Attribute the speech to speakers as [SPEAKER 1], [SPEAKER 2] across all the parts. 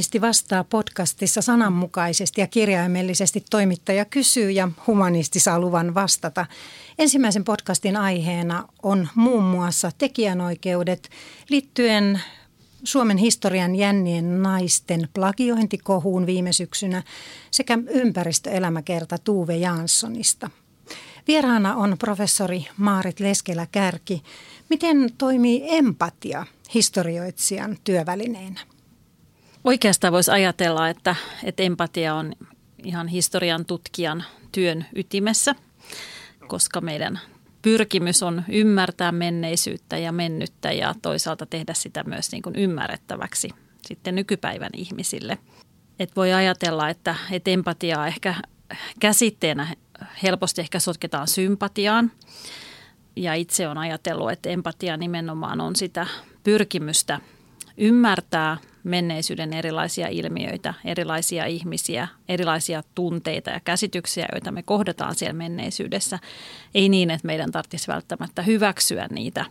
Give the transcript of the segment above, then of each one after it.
[SPEAKER 1] Humanisti vastaa podcastissa sananmukaisesti ja kirjaimellisesti toimittaja kysyy ja humanisti saa luvan vastata. Ensimmäisen podcastin aiheena on muun muassa tekijänoikeudet liittyen Suomen historian jännien naisten plagiointikohuun viime syksynä sekä ympäristöelämäkerta Tuve Janssonista. Vieraana on professori Maarit Leskelä-Kärki. Miten toimii empatia historioitsijan työvälineenä?
[SPEAKER 2] Oikeastaan voisi ajatella, että, että empatia on ihan historian tutkijan työn ytimessä, koska meidän pyrkimys on ymmärtää menneisyyttä ja mennyttä ja toisaalta tehdä sitä myös niin kuin ymmärrettäväksi sitten nykypäivän ihmisille. Et voi ajatella, että, että empatiaa ehkä käsitteenä helposti ehkä sotketaan sympatiaan. Ja itse on ajatellut, että empatia nimenomaan on sitä pyrkimystä ymmärtää menneisyyden erilaisia ilmiöitä, erilaisia ihmisiä, erilaisia tunteita ja käsityksiä, joita me kohdataan siellä menneisyydessä. Ei niin, että meidän tarvitsisi välttämättä hyväksyä niitä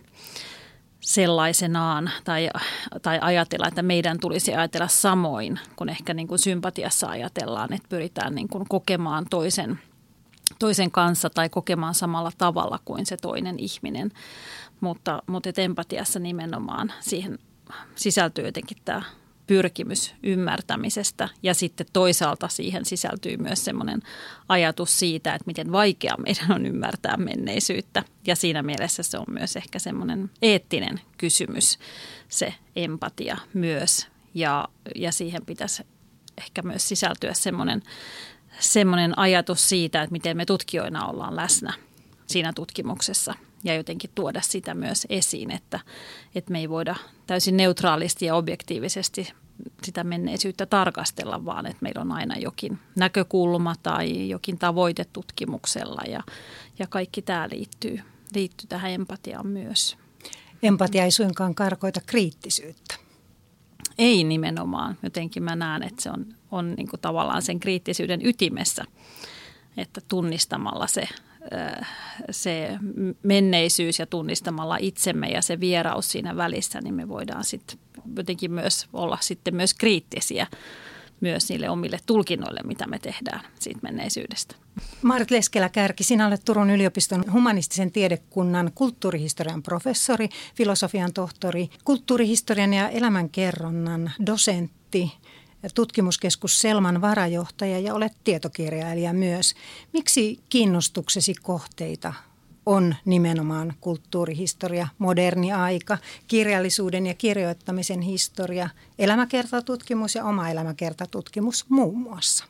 [SPEAKER 2] sellaisenaan tai, tai ajatella, että meidän tulisi ajatella samoin, kun ehkä niin kuin sympatiassa ajatellaan, että pyritään niin kuin kokemaan toisen, toisen kanssa tai kokemaan samalla tavalla kuin se toinen ihminen. Mutta, mutta empatiassa nimenomaan siihen sisältyy jotenkin tämä pyrkimys ymmärtämisestä. Ja sitten toisaalta siihen sisältyy myös semmoinen ajatus siitä, että miten vaikea meidän on ymmärtää menneisyyttä. Ja siinä mielessä se on myös ehkä semmoinen eettinen kysymys, se empatia myös. Ja, ja siihen pitäisi ehkä myös sisältyä semmoinen, semmoinen ajatus siitä, että miten me tutkijoina ollaan läsnä siinä tutkimuksessa – ja jotenkin tuoda sitä myös esiin, että, että me ei voida täysin neutraalisti ja objektiivisesti sitä menneisyyttä tarkastella, vaan että meillä on aina jokin näkökulma tai jokin tavoite tutkimuksella ja, ja kaikki tämä liittyy, liittyy tähän empatiaan myös.
[SPEAKER 1] Empatia ei suinkaan karkoita kriittisyyttä.
[SPEAKER 2] Ei nimenomaan. Jotenkin mä näen, että se on, on niin kuin tavallaan sen kriittisyyden ytimessä, että tunnistamalla se se menneisyys ja tunnistamalla itsemme ja se vieraus siinä välissä, niin me voidaan sitten jotenkin myös olla sitten myös kriittisiä myös niille omille tulkinnoille, mitä me tehdään siitä menneisyydestä.
[SPEAKER 1] Maarit Leskelä-Kärki, sinä olet Turun yliopiston humanistisen tiedekunnan kulttuurihistorian professori, filosofian tohtori, kulttuurihistorian ja elämänkerronnan dosentti tutkimuskeskus Selman varajohtaja ja olet tietokirjailija myös. Miksi kiinnostuksesi kohteita on nimenomaan kulttuurihistoria, moderni aika, kirjallisuuden ja kirjoittamisen historia, elämäkertatutkimus ja oma elämäkertatutkimus muun muassa?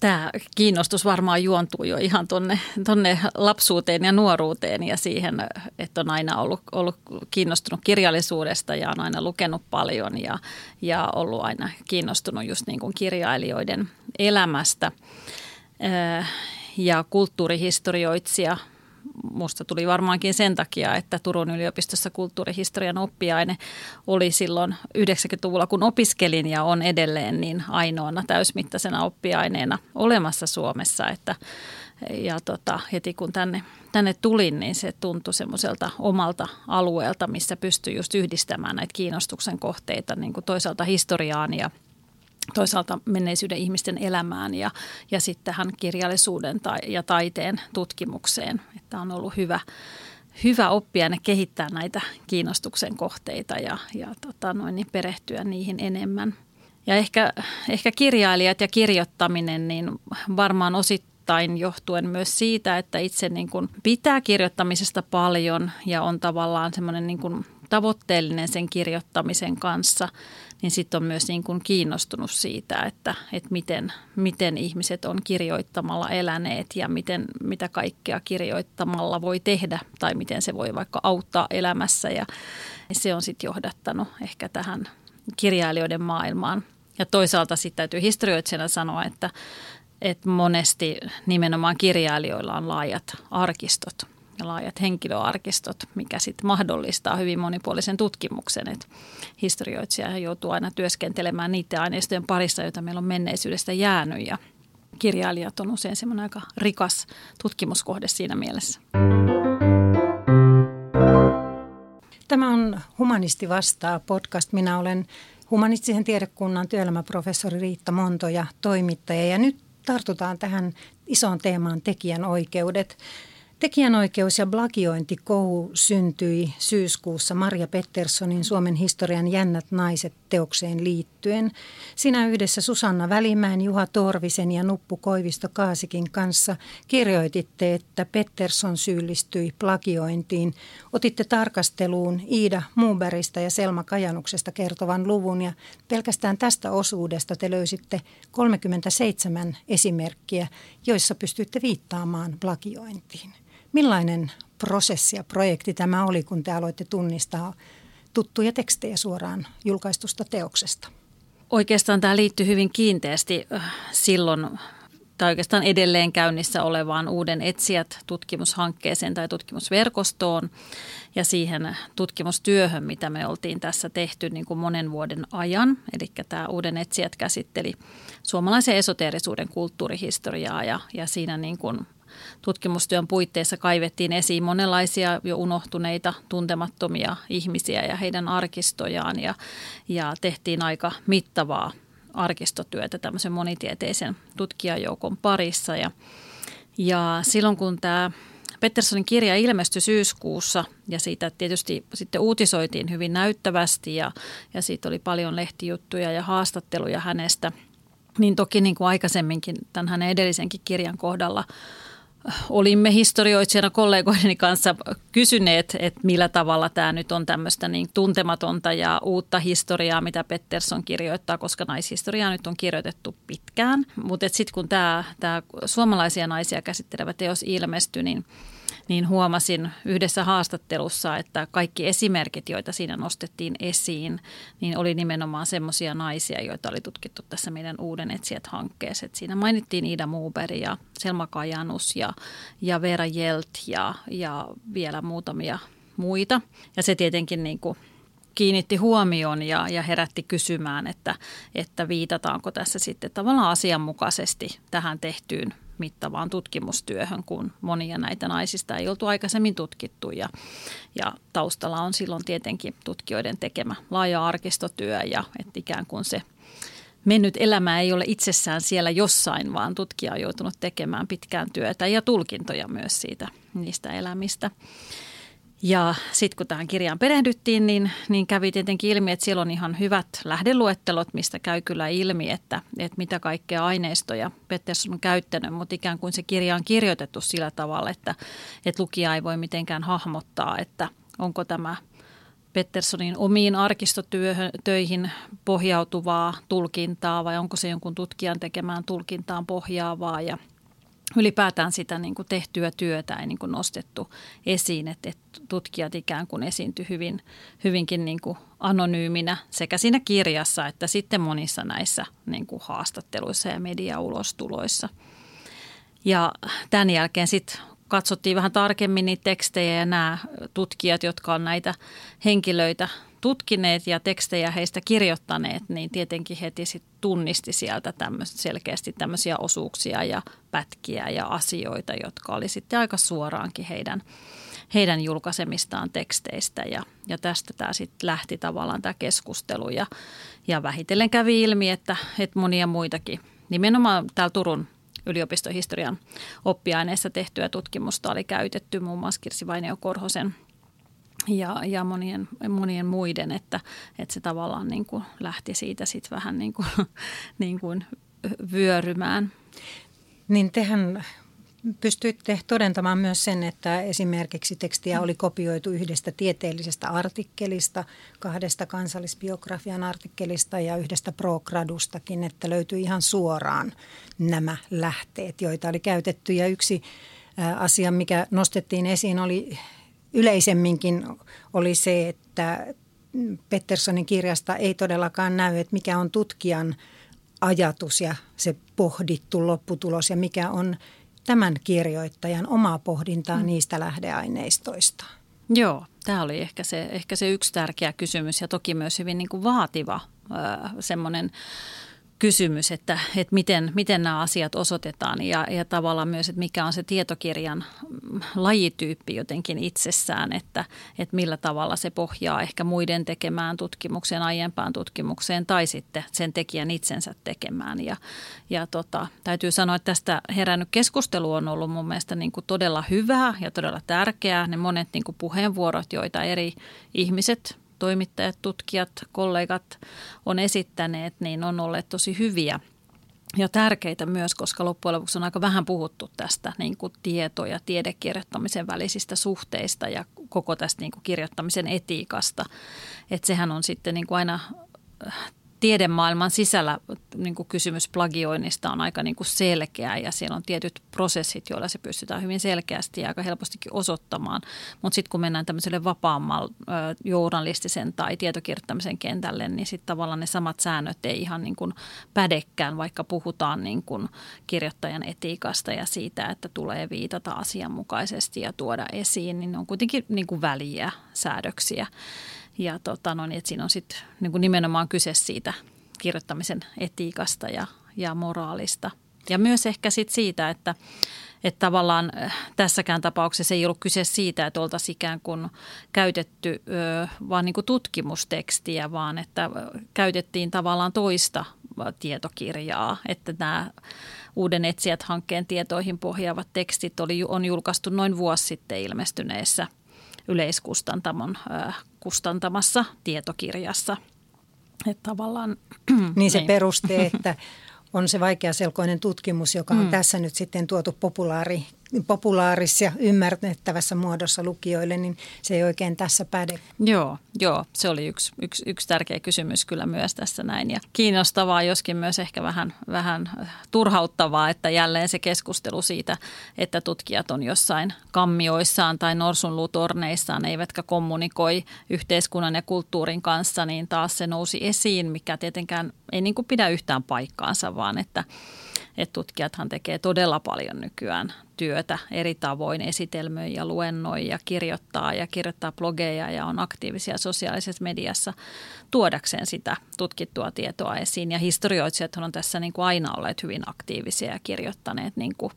[SPEAKER 2] Tämä kiinnostus varmaan juontuu jo ihan tonne, tonne lapsuuteen ja nuoruuteen ja siihen, että on aina ollut, ollut kiinnostunut kirjallisuudesta ja on aina lukenut paljon ja, ja ollut aina kiinnostunut just niin kuin kirjailijoiden elämästä. Ja kulttuurihistorioitsija musta tuli varmaankin sen takia, että Turun yliopistossa kulttuurihistorian oppiaine oli silloin 90-luvulla, kun opiskelin ja on edelleen niin ainoana täysmittaisena oppiaineena olemassa Suomessa, että ja tota, heti kun tänne, tänne tulin, niin se tuntui semmoiselta omalta alueelta, missä pystyi just yhdistämään näitä kiinnostuksen kohteita niin kuin toisaalta historiaan ja toisaalta menneisyyden ihmisten elämään ja, ja sitten tähän kirjallisuuden tai, ja taiteen tutkimukseen. Että on ollut hyvä, hyvä oppia ne kehittää näitä kiinnostuksen kohteita ja, ja tota noin, niin perehtyä niihin enemmän. Ja ehkä, ehkä kirjailijat ja kirjoittaminen, niin varmaan osittain johtuen myös siitä, että itse niin kuin pitää kirjoittamisesta paljon ja on tavallaan semmoinen niin kuin tavoitteellinen sen kirjoittamisen kanssa – niin sitten on myös niin kuin kiinnostunut siitä, että, että miten, miten ihmiset on kirjoittamalla eläneet ja miten, mitä kaikkea kirjoittamalla voi tehdä tai miten se voi vaikka auttaa elämässä ja se on sitten johdattanut ehkä tähän kirjailijoiden maailmaan. Ja toisaalta sitten täytyy historioitsijana sanoa, että, että monesti nimenomaan kirjailijoilla on laajat arkistot – ja laajat henkilöarkistot, mikä sitten mahdollistaa hyvin monipuolisen tutkimuksen. Et historioitsija joutuu aina työskentelemään niiden aineistojen parissa, joita meillä on menneisyydestä jäänyt ja kirjailijat on usein semmoinen aika rikas tutkimuskohde siinä mielessä.
[SPEAKER 1] Tämä on Humanisti vastaa podcast. Minä olen humanistisen tiedekunnan työelämäprofessori Riitta Monto ja toimittaja. Ja nyt tartutaan tähän isoon teemaan tekijänoikeudet. Tekijänoikeus- ja blagiointikohu syntyi syyskuussa Maria Petterssonin Suomen historian jännät naiset teokseen liittyen. Sinä yhdessä Susanna Välimäen, Juha Torvisen ja Nuppu Koivisto Kaasikin kanssa kirjoititte, että Pettersson syyllistyi plagiointiin. Otitte tarkasteluun Iida Muuberista ja Selma Kajanuksesta kertovan luvun ja pelkästään tästä osuudesta te löysitte 37 esimerkkiä, joissa pystytte viittaamaan plagiointiin. Millainen prosessi ja projekti tämä oli, kun te aloitte tunnistaa tuttuja tekstejä suoraan julkaistusta teoksesta?
[SPEAKER 2] Oikeastaan tämä liittyy hyvin kiinteästi äh, silloin tai oikeastaan edelleen käynnissä olevaan uuden etsijät tutkimushankkeeseen tai tutkimusverkostoon ja siihen tutkimustyöhön, mitä me oltiin tässä tehty niin kuin monen vuoden ajan. Eli tämä uuden etsijät käsitteli suomalaisen esoteerisuuden kulttuurihistoriaa ja, ja siinä niin kuin tutkimustyön puitteissa kaivettiin esiin monenlaisia jo unohtuneita, tuntemattomia ihmisiä ja heidän arkistojaan ja, ja tehtiin aika mittavaa arkistotyötä tämmöisen monitieteisen tutkijajoukon parissa. Ja, ja silloin kun tämä Petterssonin kirja ilmestyi syyskuussa ja siitä tietysti sitten uutisoitiin hyvin näyttävästi ja, ja siitä oli paljon lehtijuttuja ja haastatteluja hänestä. Niin toki niin kuin aikaisemminkin tämän hänen edellisenkin kirjan kohdalla olimme historioitsijana kollegoideni kanssa kysyneet, että millä tavalla tämä nyt on tämmöistä niin tuntematonta ja uutta historiaa, mitä Pettersson kirjoittaa, koska naishistoriaa nyt on kirjoitettu pitkään. Mutta sitten kun tämä, tämä suomalaisia naisia käsittelevä teos ilmestyi, niin – niin huomasin yhdessä haastattelussa, että kaikki esimerkit, joita siinä nostettiin esiin, niin oli nimenomaan semmoisia naisia, joita oli tutkittu tässä meidän uuden etsijät-hankkeessa. Et siinä mainittiin Ida Muuber ja Selma Kajanus ja, ja Vera Jelt ja, ja vielä muutamia muita. Ja se tietenkin niin kuin kiinnitti huomion ja, ja herätti kysymään, että, että viitataanko tässä sitten tavallaan asianmukaisesti tähän tehtyyn mittavaan tutkimustyöhön, kun monia näitä naisista ei oltu aikaisemmin tutkittu. Ja, ja taustalla on silloin tietenkin tutkijoiden tekemä laaja arkistotyö ja että ikään kuin se mennyt elämä ei ole itsessään siellä jossain, vaan tutkija on joutunut tekemään pitkään työtä ja tulkintoja myös siitä niistä elämistä. Ja sitten kun tähän kirjaan perehdyttiin, niin, niin kävi tietenkin ilmi, että siellä on ihan hyvät lähdeluettelot, mistä käy kyllä ilmi, että, että mitä kaikkea aineistoja Pettersson on käyttänyt, mutta ikään kuin se kirja on kirjoitettu sillä tavalla, että, että lukija ei voi mitenkään hahmottaa, että onko tämä Petterssonin omiin arkistotöihin pohjautuvaa tulkintaa vai onko se jonkun tutkijan tekemään tulkintaan pohjaavaa. Ja – ylipäätään sitä niin kuin tehtyä työtä ei niin kuin nostettu esiin, että, että tutkijat ikään kuin esiintyi hyvin, hyvinkin niin kuin anonyyminä sekä siinä kirjassa että sitten monissa näissä niin kuin haastatteluissa ja mediaulostuloissa. Ja tämän jälkeen sitten katsottiin vähän tarkemmin niitä tekstejä ja nämä tutkijat, jotka on näitä henkilöitä tutkineet ja tekstejä heistä kirjoittaneet, niin tietenkin heti sit tunnisti sieltä tämmöset, selkeästi tämmöisiä osuuksia ja pätkiä ja asioita, jotka oli sitten aika suoraankin heidän, heidän julkaisemistaan teksteistä. Ja, ja tästä tämä sitten lähti tavallaan tämä keskustelu ja, ja vähitellen kävi ilmi, että, että monia muitakin, nimenomaan täällä Turun yliopistohistorian oppiaineessa tehtyä tutkimusta oli käytetty muun muassa Kirsi Vainio Korhosen – ja, ja monien, monien muiden, että, että se tavallaan niin kuin lähti siitä sitten vähän niin kuin, niin kuin vyörymään.
[SPEAKER 1] Niin tehän pystyitte todentamaan myös sen, että esimerkiksi tekstiä oli kopioitu yhdestä tieteellisestä artikkelista, kahdesta kansallisbiografian artikkelista ja yhdestä progradustakin, että löytyi ihan suoraan nämä lähteet, joita oli käytetty. Ja yksi asia, mikä nostettiin esiin, oli yleisemminkin oli se, että Petterssonin kirjasta ei todellakaan näy, että mikä on tutkijan ajatus ja se pohdittu lopputulos ja mikä on tämän kirjoittajan omaa pohdintaa mm. niistä lähdeaineistoista.
[SPEAKER 2] Joo, tämä oli ehkä se, ehkä se yksi tärkeä kysymys ja toki myös hyvin niin kuin vaativa semmoinen kysymys, että, että miten, miten nämä asiat osoitetaan ja, ja tavallaan myös, että mikä on se tietokirjan lajityyppi jotenkin itsessään, että, että millä tavalla se pohjaa ehkä muiden tekemään tutkimukseen, aiempaan tutkimukseen tai sitten sen tekijän itsensä tekemään. Ja, ja tota, täytyy sanoa, että tästä herännyt keskustelu on ollut mun mielestä niin kuin todella hyvää ja todella tärkeää. Ne monet niin kuin puheenvuorot, joita eri ihmiset toimittajat, tutkijat, kollegat on esittäneet, niin on olleet tosi hyviä ja tärkeitä myös, koska loppujen lopuksi on aika vähän puhuttu tästä niin kuin tieto- ja tiedekirjoittamisen välisistä suhteista ja koko tästä niin kuin kirjoittamisen etiikasta. Että sehän on sitten niin kuin aina tiedemaailman sisällä niin kuin kysymys plagioinnista on aika niin kuin selkeä ja siellä on tietyt prosessit, joilla se pystytään hyvin selkeästi ja aika helpostikin osoittamaan. Mutta sitten kun mennään tämmöiselle vapaamman journalistisen tai tietokirjoittamisen kentälle, niin sitten tavallaan ne samat säännöt ei ihan niin kuin pädekään, vaikka puhutaan niin kuin kirjoittajan etiikasta ja siitä, että tulee viitata asianmukaisesti ja tuoda esiin, niin ne on kuitenkin niin kuin väliä säädöksiä. Ja tota, no niin, että siinä on sitten niin kuin nimenomaan kyse siitä kirjoittamisen etiikasta ja, ja moraalista. Ja myös ehkä sit siitä, että, että tavallaan äh, tässäkään tapauksessa ei ollut kyse siitä, että oltaisiin ikään kuin käytetty ö, vaan niin kuin tutkimustekstiä, vaan että käytettiin tavallaan toista tietokirjaa, että nämä Uuden etsijät-hankkeen tietoihin pohjaavat tekstit oli, on julkaistu noin vuosi sitten ilmestyneessä – yleiskustantamon kustantamassa tietokirjassa.
[SPEAKER 1] Että tavallaan, niin se niin. peruste, että on se vaikeaselkoinen tutkimus, joka on mm. tässä nyt sitten tuotu populaari populaaris ja ymmärrettävässä muodossa lukijoille, niin se ei oikein tässä päde.
[SPEAKER 2] Joo, joo se oli yksi, yksi, yksi tärkeä kysymys kyllä myös tässä näin. Ja kiinnostavaa, joskin myös ehkä vähän, vähän turhauttavaa, että jälleen se keskustelu siitä, että tutkijat on jossain kammioissaan tai norsunluutorneissaan, eivätkä kommunikoi yhteiskunnan ja kulttuurin kanssa, niin taas se nousi esiin, mikä tietenkään ei niin kuin pidä yhtään paikkaansa, vaan että että tutkijathan tekee todella paljon nykyään työtä eri tavoin, esitelmöi ja luennoi ja kirjoittaa ja kirjoittaa blogeja ja on aktiivisia sosiaalisessa mediassa tuodakseen sitä tutkittua tietoa esiin. Ja historioitsijat on tässä niin kuin aina olleet hyvin aktiivisia ja kirjoittaneet niin kuin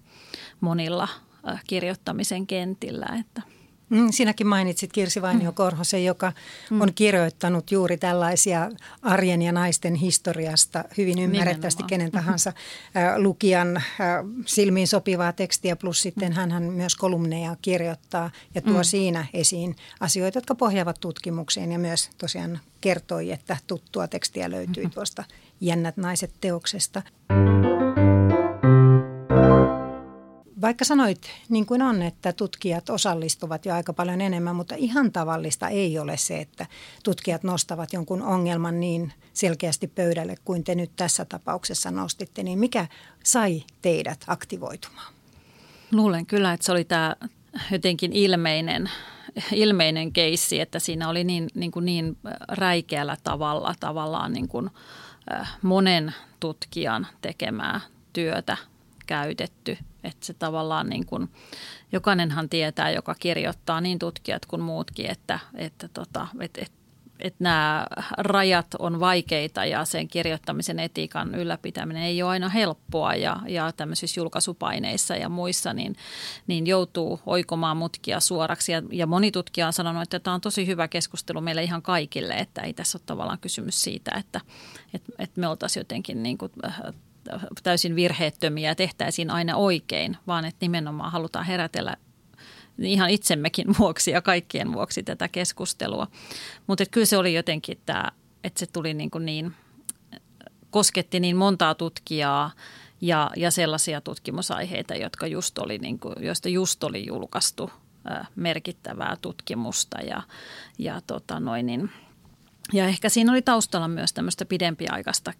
[SPEAKER 2] monilla äh, kirjoittamisen kentillä, että –
[SPEAKER 1] Mm, sinäkin mainitsit Kirsi Vainio mm. Korhosen, joka mm. on kirjoittanut juuri tällaisia arjen ja naisten historiasta hyvin ymmärrettävästi kenen tahansa äh, lukijan äh, silmiin sopivaa tekstiä, plus sitten mm. hän myös kolumneja kirjoittaa ja tuo mm. siinä esiin asioita, jotka pohjaavat tutkimukseen ja myös tosiaan kertoi, että tuttua tekstiä löytyi mm-hmm. tuosta Jännät naiset teoksesta. Vaikka sanoit niin kuin on, että tutkijat osallistuvat jo aika paljon enemmän, mutta ihan tavallista ei ole se, että tutkijat nostavat jonkun ongelman niin selkeästi pöydälle kuin te nyt tässä tapauksessa nostitte, niin mikä sai teidät aktivoitumaan?
[SPEAKER 2] Luulen kyllä, että se oli tämä jotenkin ilmeinen, ilmeinen keissi, että siinä oli niin, niin, kuin niin räikeällä tavalla tavallaan niin kuin monen tutkijan tekemää työtä käytetty – että se tavallaan niin kuin, jokainenhan tietää, joka kirjoittaa, niin tutkijat kuin muutkin, että, että, tota, että, että että nämä rajat on vaikeita ja sen kirjoittamisen etiikan ylläpitäminen ei ole aina helppoa ja, ja tämmöisissä julkaisupaineissa ja muissa niin, niin joutuu oikomaan mutkia suoraksi. Ja, ja moni tutkija on sanonut, että tämä on tosi hyvä keskustelu meille ihan kaikille, että ei tässä ole tavallaan kysymys siitä, että, että, että me oltaisiin jotenkin niin kuin täysin virheettömiä ja tehtäisiin aina oikein, vaan että nimenomaan halutaan herätellä ihan itsemmekin vuoksi ja kaikkien vuoksi tätä keskustelua. Mutta kyllä se oli jotenkin tämä, että se tuli niin, kuin niin kosketti niin montaa tutkijaa ja, ja sellaisia tutkimusaiheita, jotka just oli niin kuin, joista just oli julkaistu merkittävää tutkimusta ja, ja tota noin, niin – ja ehkä siinä oli taustalla myös tämmöistä pidempiaikaista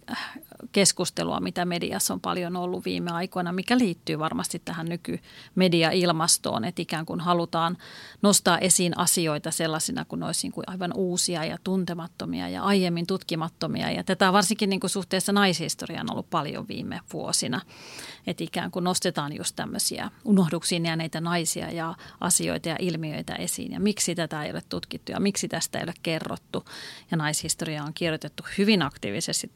[SPEAKER 2] keskustelua, mitä mediassa on paljon ollut viime aikoina, mikä liittyy varmasti tähän nykymediailmastoon, että ikään kuin halutaan nostaa esiin asioita sellaisina kuin olisi niin kuin aivan uusia ja tuntemattomia ja aiemmin tutkimattomia. Ja tätä varsinkin niin kuin suhteessa naishistoriaan on ollut paljon viime vuosina, että ikään kuin nostetaan just tämmöisiä unohduksiin jääneitä naisia ja asioita ja ilmiöitä esiin ja miksi tätä ei ole tutkittu ja miksi tästä ei ole kerrottu. ja naishistoria on kirjoitettu hyvin aktiivisesti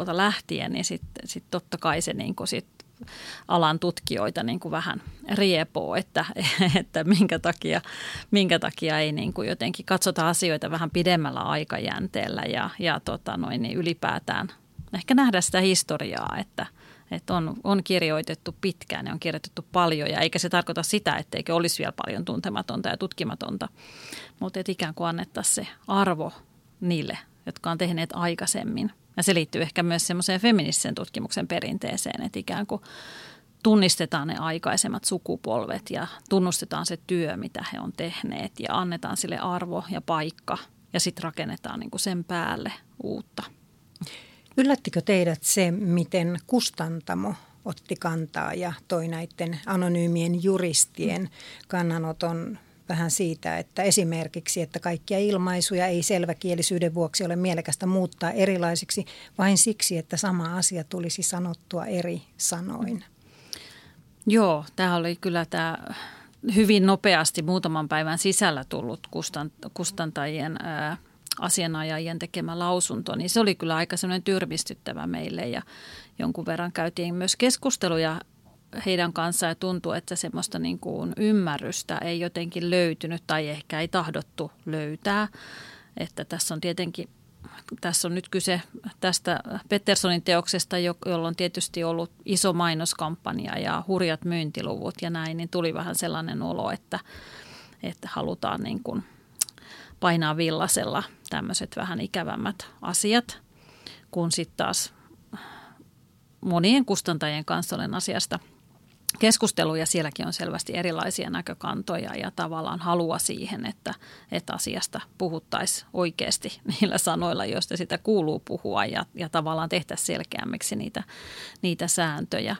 [SPEAKER 2] 1960-luvulta lähtien, niin sitten sit totta kai se niin kuin sit alan tutkijoita niin kuin vähän riepoo, että, että minkä, takia, minkä takia ei niin kuin jotenkin katsota asioita vähän pidemmällä aikajänteellä ja, ja tota noin, niin ylipäätään ehkä nähdä sitä historiaa, että, että on, on kirjoitettu pitkään ja on kirjoitettu paljon ja eikä se tarkoita sitä, etteikö olisi vielä paljon tuntematonta ja tutkimatonta, mutta että ikään kuin annettaisiin se arvo niille, jotka on tehneet aikaisemmin. Ja se liittyy ehkä myös semmoiseen feministisen tutkimuksen perinteeseen, että ikään kuin tunnistetaan ne aikaisemmat sukupolvet ja tunnustetaan se työ, mitä he on tehneet ja annetaan sille arvo ja paikka ja sitten rakennetaan niin kuin sen päälle uutta.
[SPEAKER 1] Yllättikö teidät se, miten kustantamo otti kantaa ja toi näiden anonyymien juristien kannanoton vähän siitä, että esimerkiksi, että kaikkia ilmaisuja ei selväkielisyyden vuoksi ole mielekästä muuttaa erilaisiksi vain siksi, että sama asia tulisi sanottua eri sanoin.
[SPEAKER 2] Joo, tämä oli kyllä tämä hyvin nopeasti muutaman päivän sisällä tullut kustantajien ää, asianajajien tekemä lausunto, niin se oli kyllä aika sellainen tyrmistyttävä meille ja jonkun verran käytiin myös keskusteluja heidän kanssaan ja tuntuu, että semmoista niin kuin ymmärrystä ei jotenkin löytynyt tai ehkä ei tahdottu löytää. Että tässä on tietenkin tässä on nyt kyse tästä Petterssonin teoksesta, jolla on tietysti ollut iso mainoskampanja ja hurjat myyntiluvut ja näin, niin tuli vähän sellainen olo, että, että halutaan niin kuin painaa villasella tämmöiset vähän ikävämmät asiat, kun sitten taas monien kustantajien kanssa olen asiasta keskusteluja. Sielläkin on selvästi erilaisia näkökantoja ja tavallaan halua siihen, että, että asiasta puhuttaisiin oikeasti niillä sanoilla, joista sitä kuuluu puhua ja, ja tavallaan tehtäisiin selkeämmiksi niitä, niitä sääntöjä.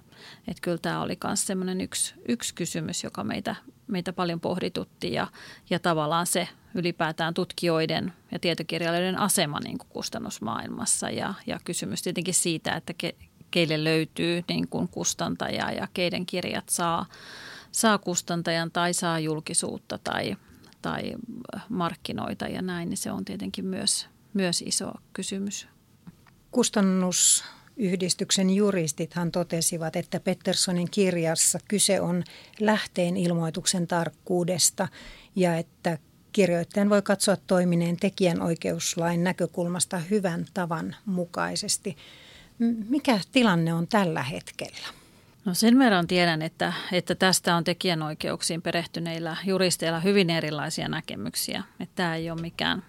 [SPEAKER 2] Että kyllä tämä oli myös semmoinen yksi, yksi kysymys, joka meitä, meitä paljon pohditutti ja, ja tavallaan se ylipäätään tutkijoiden ja tietokirjailijoiden asema niin kuin kustannusmaailmassa ja, ja kysymys tietenkin siitä, että ke, keille löytyy niin kuin kustantaja ja keiden kirjat saa, saa kustantajan tai saa julkisuutta tai, tai markkinoita ja näin, niin se on tietenkin myös, myös iso kysymys.
[SPEAKER 1] Kustannusyhdistyksen juristithan totesivat, että Petterssonin kirjassa kyse on lähteen ilmoituksen tarkkuudesta ja että kirjoittajan voi katsoa toimineen tekijänoikeuslain näkökulmasta hyvän tavan mukaisesti. Mikä tilanne on tällä hetkellä?
[SPEAKER 2] No sen verran tiedän, että, että tästä on tekijänoikeuksiin perehtyneillä juristeilla hyvin erilaisia näkemyksiä. Että tämä ei ole mikään,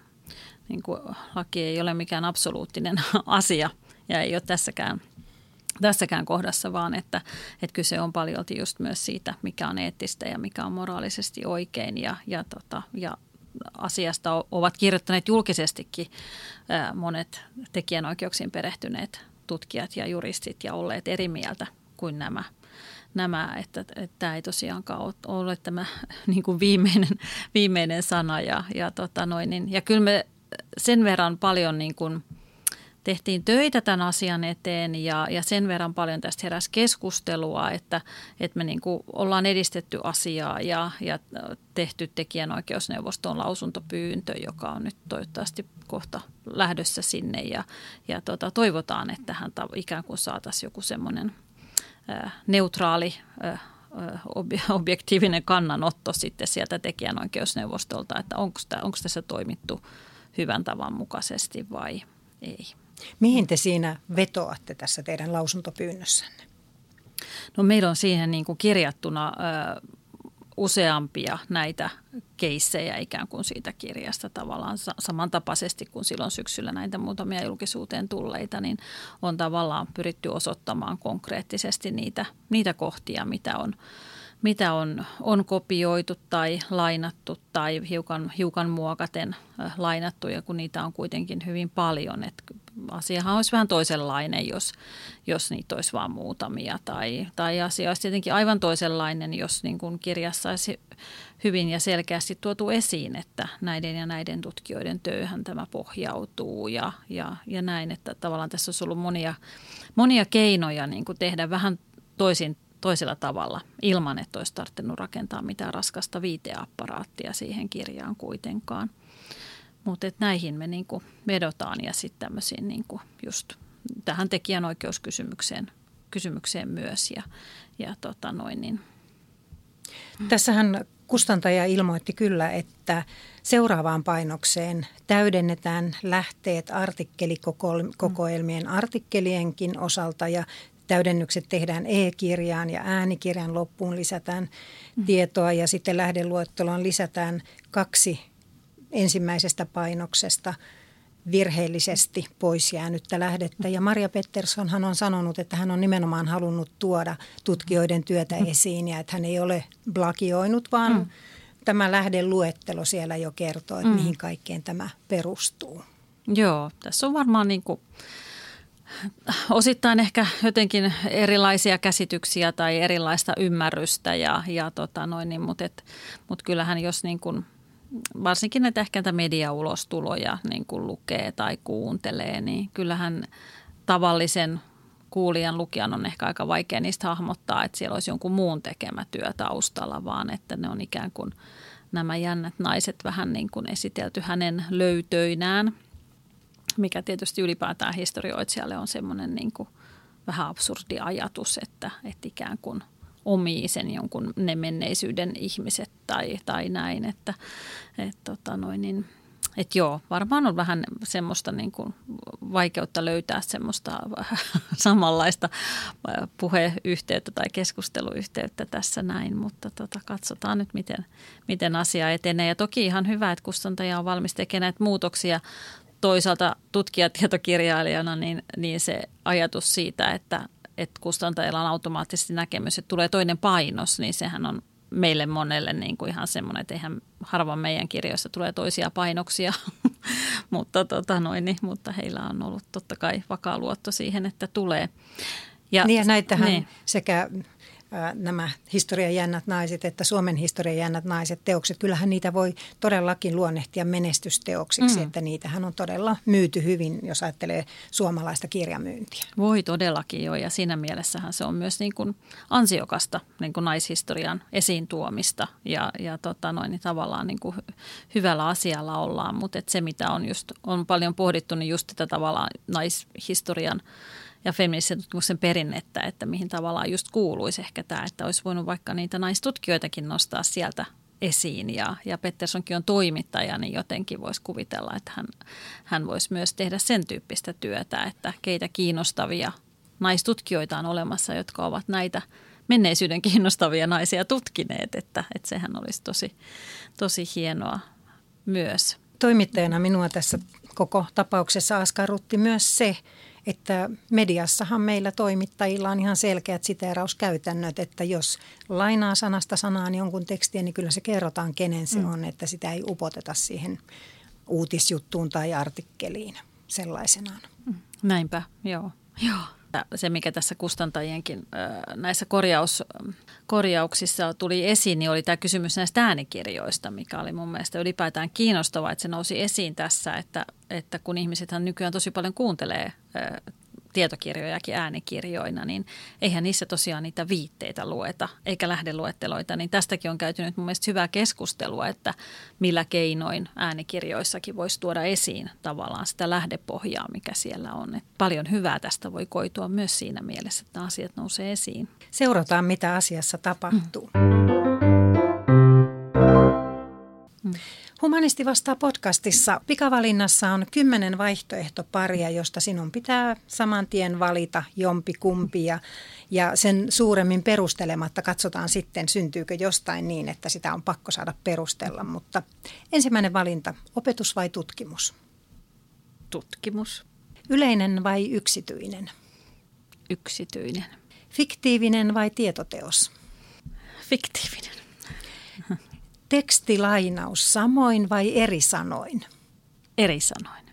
[SPEAKER 2] niin kuin laki ei ole mikään absoluuttinen asia ja ei ole tässäkään, tässäkään kohdassa, vaan että, että kyse on paljolti just myös siitä, mikä on eettistä ja mikä on moraalisesti oikein ja, ja, tota, ja asiasta ovat kirjoittaneet julkisestikin monet tekijänoikeuksiin perehtyneet tutkijat ja juristit ja olleet eri mieltä kuin nämä nämä, että, että tämä ei tosiaankaan ole tämä niin kuin viimeinen, viimeinen sana. Ja, ja, tota noin, niin, ja kyllä me sen verran paljon niin kuin tehtiin töitä tämän asian eteen ja, ja sen verran paljon tästä heräsi keskustelua, että, että me niin kuin ollaan edistetty asiaa ja, ja tehty tekijänoikeusneuvoston lausuntopyyntö, joka on nyt toivottavasti kohta lähdössä sinne ja, ja tota, toivotaan, että tähän ikään kuin saataisiin joku semmoinen neutraali objektiivinen kannanotto sitten sieltä tekijänoikeusneuvostolta, että onko tässä toimittu hyvän tavan mukaisesti vai ei.
[SPEAKER 1] Mihin te siinä vetoatte tässä teidän lausuntopyynnössänne?
[SPEAKER 2] No meillä on siihen niin kuin kirjattuna ö, useampia näitä keissejä ikään kuin siitä kirjasta tavallaan samantapaisesti kuin silloin syksyllä näitä muutamia julkisuuteen tulleita, niin on tavallaan pyritty osoittamaan konkreettisesti niitä, niitä kohtia, mitä on mitä on, on kopioitu tai lainattu tai hiukan, hiukan muokaten lainattu, ja kun niitä on kuitenkin hyvin paljon. Et asiahan olisi vähän toisenlainen, jos, jos niitä olisi vain muutamia, tai, tai asia olisi tietenkin aivan toisenlainen, jos niin kuin kirjassa olisi hyvin ja selkeästi tuotu esiin, että näiden ja näiden tutkijoiden tööhön tämä pohjautuu ja, ja, ja näin, että tavallaan tässä olisi ollut monia, monia keinoja niin kuin tehdä vähän toisin toisella tavalla ilman, että olisi tarvinnut rakentaa mitään raskasta viiteapparaattia siihen kirjaan kuitenkaan. Mutta näihin me niinku vedotaan ja sitten tämmöisiin niinku just tähän tekijänoikeuskysymykseen kysymykseen myös. Ja, ja tota noin, niin.
[SPEAKER 1] Tässähän kustantaja ilmoitti kyllä, että seuraavaan painokseen täydennetään lähteet artikkelikokoelmien artikkelienkin osalta ja täydennykset tehdään e-kirjaan ja äänikirjan loppuun lisätään mm. tietoa ja sitten lähdeluetteloon lisätään kaksi ensimmäisestä painoksesta virheellisesti pois jäänyttä lähdettä. Ja Maria Petterssonhan on sanonut, että hän on nimenomaan halunnut tuoda tutkijoiden työtä esiin ja että hän ei ole blagioinut, vaan mm. tämä lähdeluettelo siellä jo kertoo, että mm. mihin kaikkeen tämä perustuu.
[SPEAKER 2] Joo, tässä on varmaan niin kuin osittain ehkä jotenkin erilaisia käsityksiä tai erilaista ymmärrystä, ja, ja tota noin, niin, mutta, et, mutta kyllähän jos niin kuin, varsinkin näitä ehkä näitä mediaulostuloja niin kuin lukee tai kuuntelee, niin kyllähän tavallisen kuulijan lukijan on ehkä aika vaikea niistä hahmottaa, että siellä olisi jonkun muun tekemä työ taustalla, vaan että ne on ikään kuin nämä jännät naiset vähän niin kuin esitelty hänen löytöinään – mikä tietysti ylipäätään historioitsijalle on semmoinen niin kuin vähän absurdi ajatus, että, että ikään kuin omii sen jonkun ne menneisyyden ihmiset tai, tai näin, että et, tota noin, niin, et joo, varmaan on vähän semmoista niin kuin vaikeutta löytää semmoista samanlaista puheyhteyttä tai keskusteluyhteyttä tässä näin, mutta tota, katsotaan nyt, miten, miten asia etenee. Ja toki ihan hyvä, että kustantaja on valmis tekemään muutoksia toisaalta tutkijatietokirjailijana niin, niin se ajatus siitä, että, että kustantajilla on automaattisesti näkemys, että tulee toinen painos, niin sehän on meille monelle niin kuin ihan semmoinen, että eihän harvoin meidän kirjoissa tulee toisia painoksia, mutta, tota noin, niin, mutta heillä on ollut totta kai vakaa luotto siihen, että tulee.
[SPEAKER 1] Ja, niin ja näitähän niin. sekä nämä historian jännät naiset, että Suomen historian jännät naiset teokset, kyllähän niitä voi todellakin luonnehtia menestysteoksiksi, mm. että niitähän on todella myyty hyvin, jos ajattelee suomalaista kirjamyyntiä.
[SPEAKER 2] Voi todellakin jo, ja siinä mielessähän se on myös niin kuin ansiokasta niin kuin naishistorian esiin tuomista, ja, ja tota noin, niin tavallaan niin kuin hyvällä asialla ollaan, mutta se mitä on just, on paljon pohdittu, niin just tätä tavallaan naishistorian ja feministisen tutkimuksen perinnettä, että mihin tavallaan just kuuluisi ehkä tämä, että olisi voinut vaikka niitä naistutkijoitakin nostaa sieltä esiin ja, ja Petterssonkin on toimittaja, niin jotenkin voisi kuvitella, että hän, hän voisi myös tehdä sen tyyppistä työtä, että keitä kiinnostavia naistutkijoita on olemassa, jotka ovat näitä menneisyyden kiinnostavia naisia tutkineet, että, että sehän olisi tosi, tosi hienoa myös.
[SPEAKER 1] Toimittajana minua tässä koko tapauksessa askarrutti myös se, että mediassahan meillä toimittajilla on ihan selkeät siteerauskäytännöt, että jos lainaa sanasta sanaan jonkun tekstiä, niin kyllä se kerrotaan, kenen se mm. on, että sitä ei upoteta siihen uutisjuttuun tai artikkeliin sellaisenaan.
[SPEAKER 2] Mm. Näinpä, joo. joo. Se, mikä tässä kustantajienkin näissä korjaus, korjauksissa tuli esiin, niin oli tämä kysymys näistä äänikirjoista, mikä oli mun mielestä ylipäätään kiinnostava, että se nousi esiin tässä, että, että kun ihmisethän nykyään tosi paljon kuuntelee tietokirjojakin äänikirjoina, niin eihän niissä tosiaan niitä viitteitä lueta eikä lähdeluetteloita. Niin tästäkin on käyty nyt mun mielestä hyvää keskustelua, että millä keinoin äänikirjoissakin voisi tuoda esiin tavallaan sitä lähdepohjaa, mikä siellä on. Et paljon hyvää tästä voi koitua myös siinä mielessä, että asiat nousee esiin.
[SPEAKER 1] Seurataan, mitä asiassa tapahtuu. Mm. Mm. Humanisti vastaa podcastissa. Pikavalinnassa on kymmenen vaihtoehtoparia, josta sinun pitää saman tien valita jompi kumpi ja, ja sen suuremmin perustelematta katsotaan sitten, syntyykö jostain niin, että sitä on pakko saada perustella. Mutta ensimmäinen valinta, opetus vai tutkimus?
[SPEAKER 2] Tutkimus.
[SPEAKER 1] Yleinen vai yksityinen?
[SPEAKER 2] Yksityinen.
[SPEAKER 1] Fiktiivinen vai tietoteos?
[SPEAKER 2] Fiktiivinen
[SPEAKER 1] tekstilainaus samoin vai eri sanoin?
[SPEAKER 2] Eri sanoin.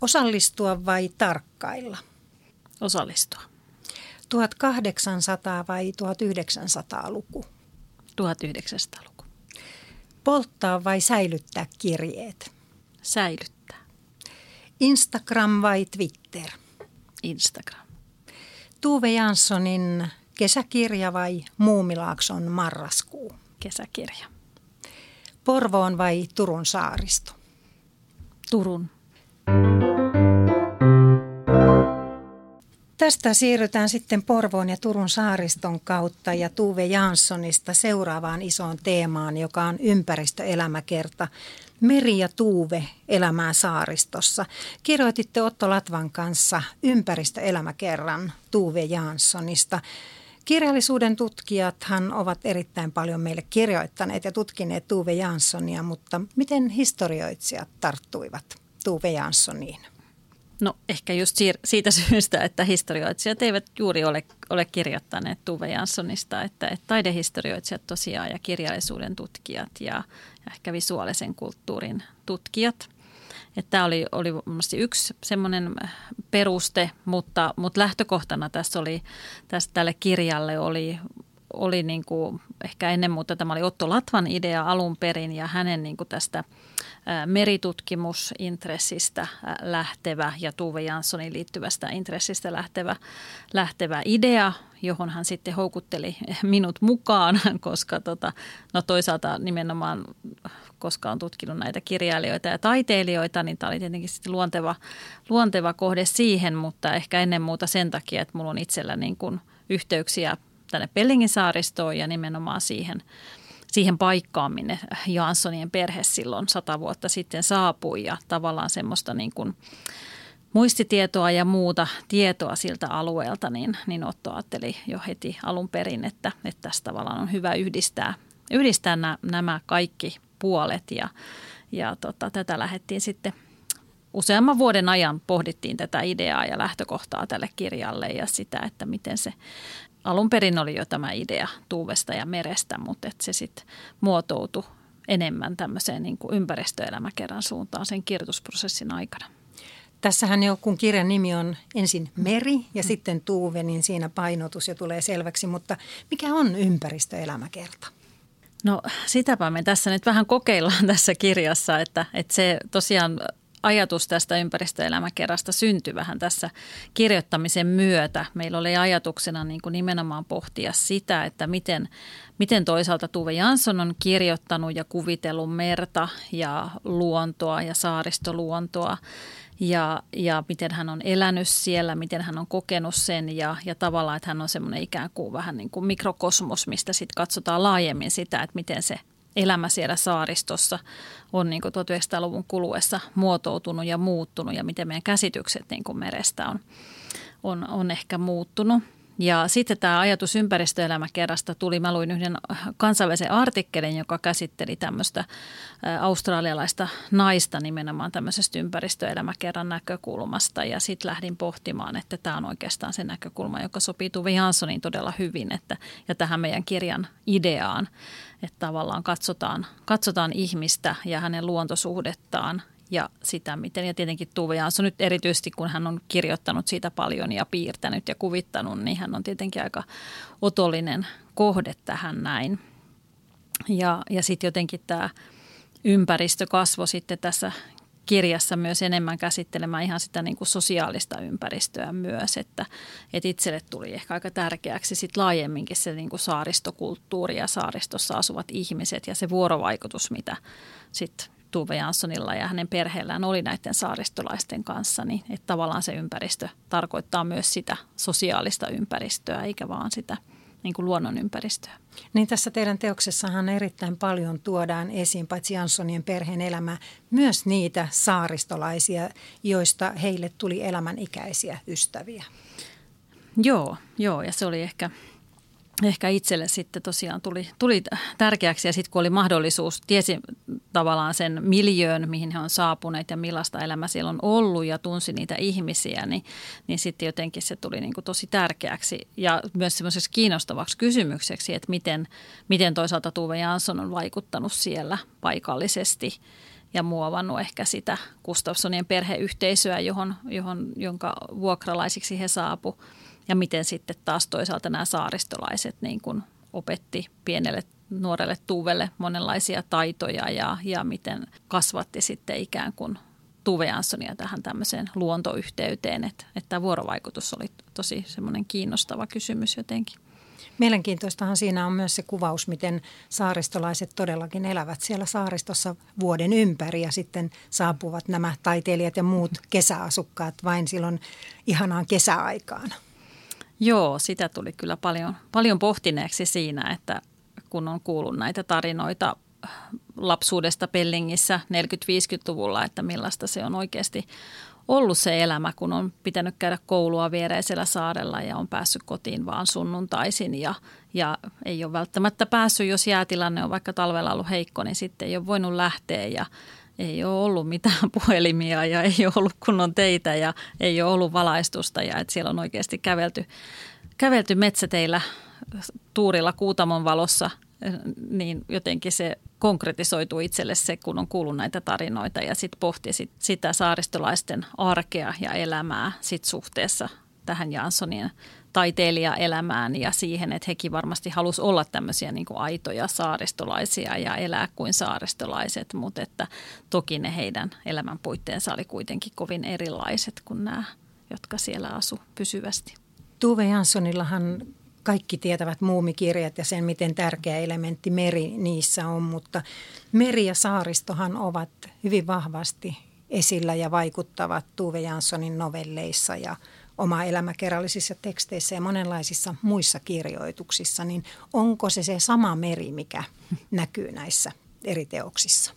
[SPEAKER 1] Osallistua vai tarkkailla?
[SPEAKER 2] Osallistua.
[SPEAKER 1] 1800 vai 1900-luku?
[SPEAKER 2] 1900-luku.
[SPEAKER 1] Polttaa vai säilyttää kirjeet?
[SPEAKER 2] Säilyttää.
[SPEAKER 1] Instagram vai Twitter?
[SPEAKER 2] Instagram.
[SPEAKER 1] Tuve Janssonin kesäkirja vai Muumilaakson marraskuu?
[SPEAKER 2] Kesäkirja.
[SPEAKER 1] Porvoon vai Turun saaristo?
[SPEAKER 2] Turun.
[SPEAKER 1] Tästä siirrytään sitten Porvoon ja Turun saariston kautta ja Tuve Janssonista seuraavaan isoon teemaan, joka on ympäristöelämäkerta. Meri ja Tuuve elämää saaristossa. Kirjoititte Otto Latvan kanssa ympäristöelämäkerran Tuve Janssonista. Kirjallisuuden tutkijathan ovat erittäin paljon meille kirjoittaneet ja tutkineet Tuve Janssonia, mutta miten historioitsijat tarttuivat Tuve Janssoniin?
[SPEAKER 2] No ehkä just siitä syystä, että historioitsijat eivät juuri ole, ole kirjoittaneet Tuve Janssonista, että, että taidehistorioitsijat tosiaan ja kirjallisuuden tutkijat ja, ja ehkä visuaalisen kulttuurin tutkijat. Että tämä oli, oli yksi semmoinen peruste, mutta, mutta lähtökohtana tässä oli, tässä tälle kirjalle oli, oli niin kuin, ehkä ennen muuta tämä oli Otto Latvan idea alun perin ja hänen niin kuin tästä meritutkimusintressistä lähtevä ja Tuve Janssonin liittyvästä intressistä lähtevä, lähtevä idea, johon hän sitten houkutteli minut mukaan, koska tota, no toisaalta nimenomaan, koska on tutkinut näitä kirjailijoita ja taiteilijoita, niin tämä oli tietenkin sitten luonteva, luonteva kohde siihen, mutta ehkä ennen muuta sen takia, että mulla on itsellä niin kuin yhteyksiä tänne Pellingin saaristoon ja nimenomaan siihen, siihen paikkaan, minne Janssonien perhe silloin sata vuotta sitten saapui ja tavallaan semmoista niin kuin muistitietoa ja muuta tietoa siltä alueelta, niin, niin Otto ajatteli jo heti alun perin, että, että tässä tavallaan on hyvä yhdistää, yhdistää nämä, nämä kaikki puolet ja, ja tota, tätä lähdettiin sitten useamman vuoden ajan pohdittiin tätä ideaa ja lähtökohtaa tälle kirjalle ja sitä, että miten se alun perin oli jo tämä idea tuuvesta ja merestä, mutta että se sitten muotoutui enemmän tämmöiseen niin kuin ympäristöelämäkerran suuntaan sen kirjoitusprosessin aikana.
[SPEAKER 1] Tässähän jo, kun kirjan nimi on ensin meri ja mm. sitten tuuve, niin siinä painotus jo tulee selväksi, mutta mikä on ympäristöelämäkerta?
[SPEAKER 2] No sitäpä me tässä nyt vähän kokeillaan tässä kirjassa, että, että se tosiaan ajatus tästä ympäristöelämäkerrasta syntyi vähän tässä kirjoittamisen myötä. Meillä oli ajatuksena niin kuin nimenomaan pohtia sitä, että miten, miten toisaalta Tuve Jansson on kirjoittanut ja kuvitellut merta ja luontoa ja saaristoluontoa ja, ja miten hän on elänyt siellä, miten hän on kokenut sen ja, ja tavallaan, että hän on semmoinen ikään kuin vähän niin kuin mikrokosmos, mistä sitten katsotaan laajemmin sitä, että miten se elämä siellä saaristossa on niin kuin 1900-luvun kuluessa muotoutunut ja muuttunut ja miten meidän käsitykset niin kuin merestä on, on, on ehkä muuttunut. Ja sitten tämä ajatus ympäristöelämäkerrasta tuli. Mä luin yhden kansainvälisen artikkelin, joka käsitteli tämmöistä australialaista naista nimenomaan tämmöisestä ympäristöelämäkerran näkökulmasta. Ja sitten lähdin pohtimaan, että tämä on oikeastaan se näkökulma, joka sopii Tuve Janssoniin todella hyvin että, ja tähän meidän kirjan ideaan. Että tavallaan katsotaan, katsotaan ihmistä ja hänen luontosuhdettaan ja sitä, miten, ja tietenkin Tuve Jansson nyt erityisesti, kun hän on kirjoittanut siitä paljon ja piirtänyt ja kuvittanut, niin hän on tietenkin aika otollinen kohde tähän näin. Ja, ja sitten jotenkin tämä ympäristö kasvoi sitten tässä kirjassa myös enemmän käsittelemään ihan sitä niin kuin sosiaalista ympäristöä myös, että, että itselle tuli ehkä aika tärkeäksi sit laajemminkin se niin kuin saaristokulttuuri ja saaristossa asuvat ihmiset ja se vuorovaikutus, mitä sitten Tuve Janssonilla ja hänen perheellään oli näiden saaristolaisten kanssa, niin että tavallaan se ympäristö tarkoittaa myös sitä sosiaalista ympäristöä, eikä vaan sitä niin kuin luonnon ympäristöä.
[SPEAKER 1] Niin tässä teidän teoksessahan erittäin paljon tuodaan esiin, paitsi Janssonien perheen elämää, myös niitä saaristolaisia, joista heille tuli elämänikäisiä ystäviä.
[SPEAKER 2] Joo, joo ja se oli ehkä ehkä itselle sitten tosiaan tuli, tuli tärkeäksi ja sitten kun oli mahdollisuus, tiesi tavallaan sen miljöön, mihin he on saapuneet ja millaista elämä siellä on ollut ja tunsi niitä ihmisiä, niin, niin sitten jotenkin se tuli niin kuin tosi tärkeäksi ja myös semmoiseksi kiinnostavaksi kysymykseksi, että miten, miten toisaalta Tuve Jansson on vaikuttanut siellä paikallisesti ja muovannut ehkä sitä Gustafssonien perheyhteisöä, johon, johon, jonka vuokralaisiksi he saapu ja miten sitten taas toisaalta nämä saaristolaiset niin kuin opetti pienelle nuorelle Tuuvelle monenlaisia taitoja ja, ja miten kasvatti sitten ikään kuin Tuve Janssonia tähän tämmöiseen luontoyhteyteen, että, että tämä vuorovaikutus oli tosi semmoinen kiinnostava kysymys jotenkin.
[SPEAKER 1] Mielenkiintoistahan siinä on myös se kuvaus, miten saaristolaiset todellakin elävät siellä saaristossa vuoden ympäri ja sitten saapuvat nämä taiteilijat ja muut kesäasukkaat vain silloin ihanaan kesäaikaan.
[SPEAKER 2] Joo, sitä tuli kyllä paljon, paljon pohtineeksi siinä, että kun on kuullut näitä tarinoita lapsuudesta Pellingissä 40-50-luvulla, että millaista se on oikeasti ollut se elämä, kun on pitänyt käydä koulua viereisellä saarella ja on päässyt kotiin vaan sunnuntaisin ja, ja ei ole välttämättä päässyt, jos jäätilanne on vaikka talvella ollut heikko, niin sitten ei ole voinut lähteä ja ei ole ollut mitään puhelimia ja ei ole ollut kunnon teitä ja ei ole ollut valaistusta ja että siellä on oikeasti kävelty, kävelty metsäteillä tuurilla Kuutamon valossa, niin jotenkin se konkretisoituu itselle se, kun on kuullut näitä tarinoita ja sitten pohti sit sitä saaristolaisten arkea ja elämää sit suhteessa tähän Janssonin taiteilijaelämään ja siihen, että hekin varmasti halusi olla tämmöisiä niin kuin aitoja saaristolaisia ja elää kuin saaristolaiset, mutta että toki ne heidän elämän puitteensa oli kuitenkin kovin erilaiset kuin nämä, jotka siellä asu pysyvästi.
[SPEAKER 1] Tuve Janssonillahan kaikki tietävät muumikirjat ja sen, miten tärkeä elementti meri niissä on, mutta meri ja saaristohan ovat hyvin vahvasti esillä ja vaikuttavat Tuve Janssonin novelleissa ja oma elämäkerrallisissa teksteissä ja monenlaisissa muissa kirjoituksissa, niin onko se se sama meri, mikä näkyy näissä eri teoksissa?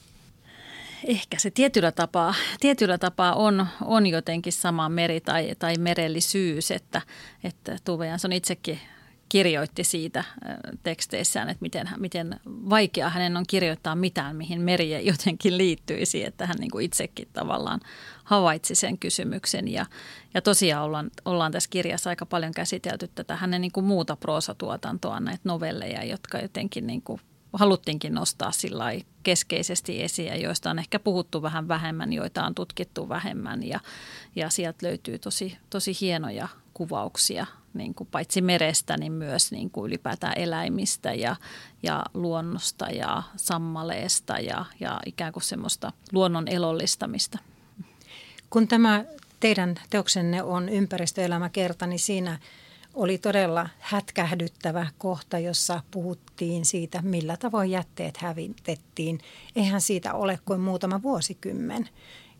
[SPEAKER 2] Ehkä se tietyllä tapaa, tietyllä tapaa on, on jotenkin sama meri tai, tai merellisyys, että, että Tuve Jansson itsekin kirjoitti siitä teksteissään, että miten, miten vaikea hänen on kirjoittaa mitään, mihin meri jotenkin liittyisi, että hän niin kuin itsekin tavallaan havaitsi sen kysymyksen. Ja, ja tosiaan ollaan, ollaan tässä kirjassa aika paljon käsitelty tätä hänen niin kuin muuta proosatuotantoa, näitä novelleja, jotka jotenkin niin kuin haluttiinkin nostaa sillä keskeisesti esiin ja joista on ehkä puhuttu vähän vähemmän, joita on tutkittu vähemmän ja, ja sieltä löytyy tosi, tosi hienoja kuvauksia niin kuin paitsi merestä, niin myös niin kuin ylipäätään eläimistä ja, ja luonnosta ja sammaleesta ja, ja ikään kuin semmoista luonnon elollistamista.
[SPEAKER 1] Kun tämä teidän teoksenne on ympäristöelämäkerta, niin siinä oli todella hätkähdyttävä kohta, jossa puhuttiin siitä, millä tavoin jätteet hävitettiin. Eihän siitä ole kuin muutama vuosikymmen.